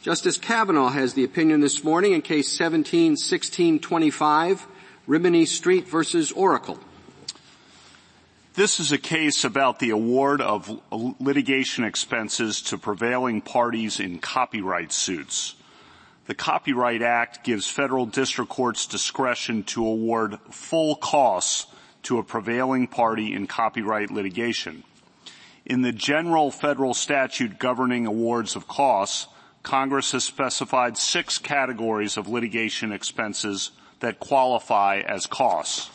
Justice Kavanaugh has the opinion this morning in case 171625, Rimini Street versus Oracle. This is a case about the award of litigation expenses to prevailing parties in copyright suits. The Copyright Act gives federal district courts discretion to award full costs to a prevailing party in copyright litigation. In the general federal statute governing awards of costs, Congress has specified six categories of litigation expenses that qualify as costs.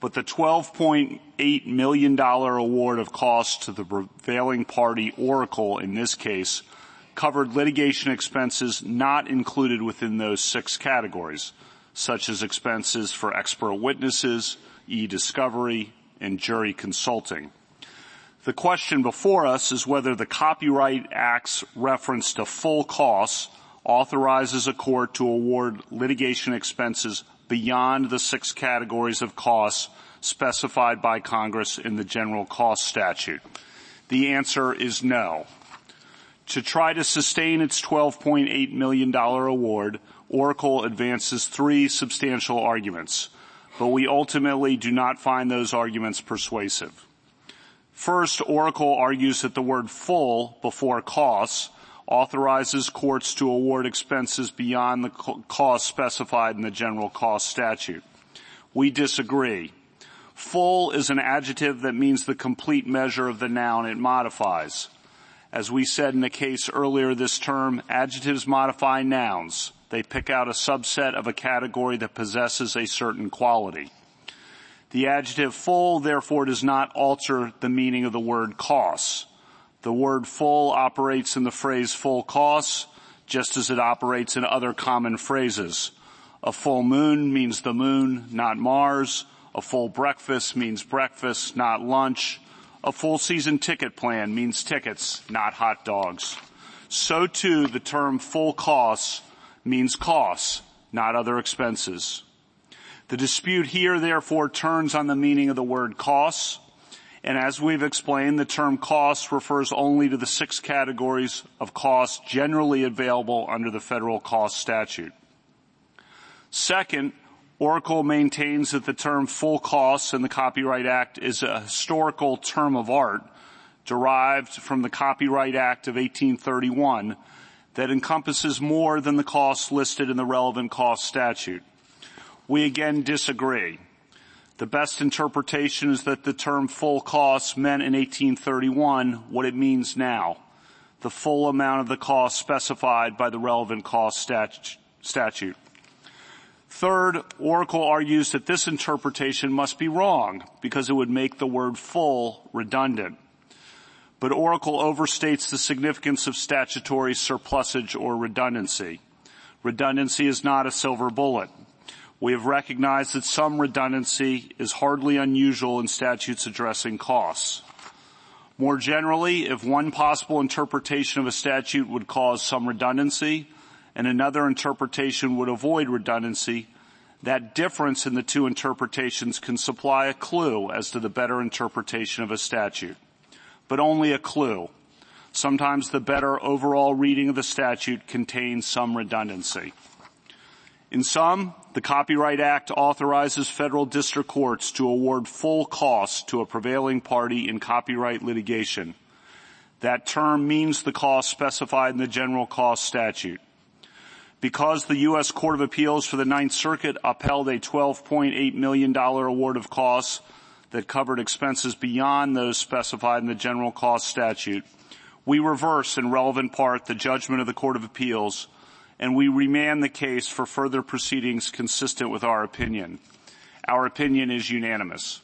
But the $12.8 million award of costs to the prevailing party, Oracle in this case, covered litigation expenses not included within those six categories, such as expenses for expert witnesses, e-discovery, and jury consulting. The question before us is whether the Copyright Act's reference to full costs authorizes a court to award litigation expenses beyond the six categories of costs specified by Congress in the general cost statute. The answer is no. To try to sustain its $12.8 million award, Oracle advances three substantial arguments, but we ultimately do not find those arguments persuasive. First, Oracle argues that the word full before costs authorizes courts to award expenses beyond the costs specified in the general cost statute. We disagree. Full is an adjective that means the complete measure of the noun it modifies. As we said in the case earlier this term, adjectives modify nouns. They pick out a subset of a category that possesses a certain quality. The adjective full therefore does not alter the meaning of the word costs. The word full operates in the phrase full costs just as it operates in other common phrases. A full moon means the moon, not Mars. A full breakfast means breakfast, not lunch. A full season ticket plan means tickets, not hot dogs. So too the term full costs means costs, not other expenses. The dispute here therefore turns on the meaning of the word costs, and as we've explained, the term costs refers only to the six categories of costs generally available under the federal cost statute. Second, Oracle maintains that the term full costs in the Copyright Act is a historical term of art derived from the Copyright Act of 1831 that encompasses more than the costs listed in the relevant cost statute. We again disagree. The best interpretation is that the term full costs meant in 1831 what it means now. The full amount of the cost specified by the relevant cost statute. Third, Oracle argues that this interpretation must be wrong because it would make the word full redundant. But Oracle overstates the significance of statutory surplusage or redundancy. Redundancy is not a silver bullet we have recognized that some redundancy is hardly unusual in statutes addressing costs. More generally, if one possible interpretation of a statute would cause some redundancy and another interpretation would avoid redundancy, that difference in the two interpretations can supply a clue as to the better interpretation of a statute. But only a clue. Sometimes the better overall reading of the statute contains some redundancy. In sum, the Copyright Act authorizes federal district courts to award full costs to a prevailing party in copyright litigation. That term means the cost specified in the general cost statute. Because the U.S. Court of Appeals for the Ninth Circuit upheld a $12.8 million award of costs that covered expenses beyond those specified in the general cost statute, we reverse in relevant part the judgment of the Court of Appeals and we remand the case for further proceedings consistent with our opinion. Our opinion is unanimous.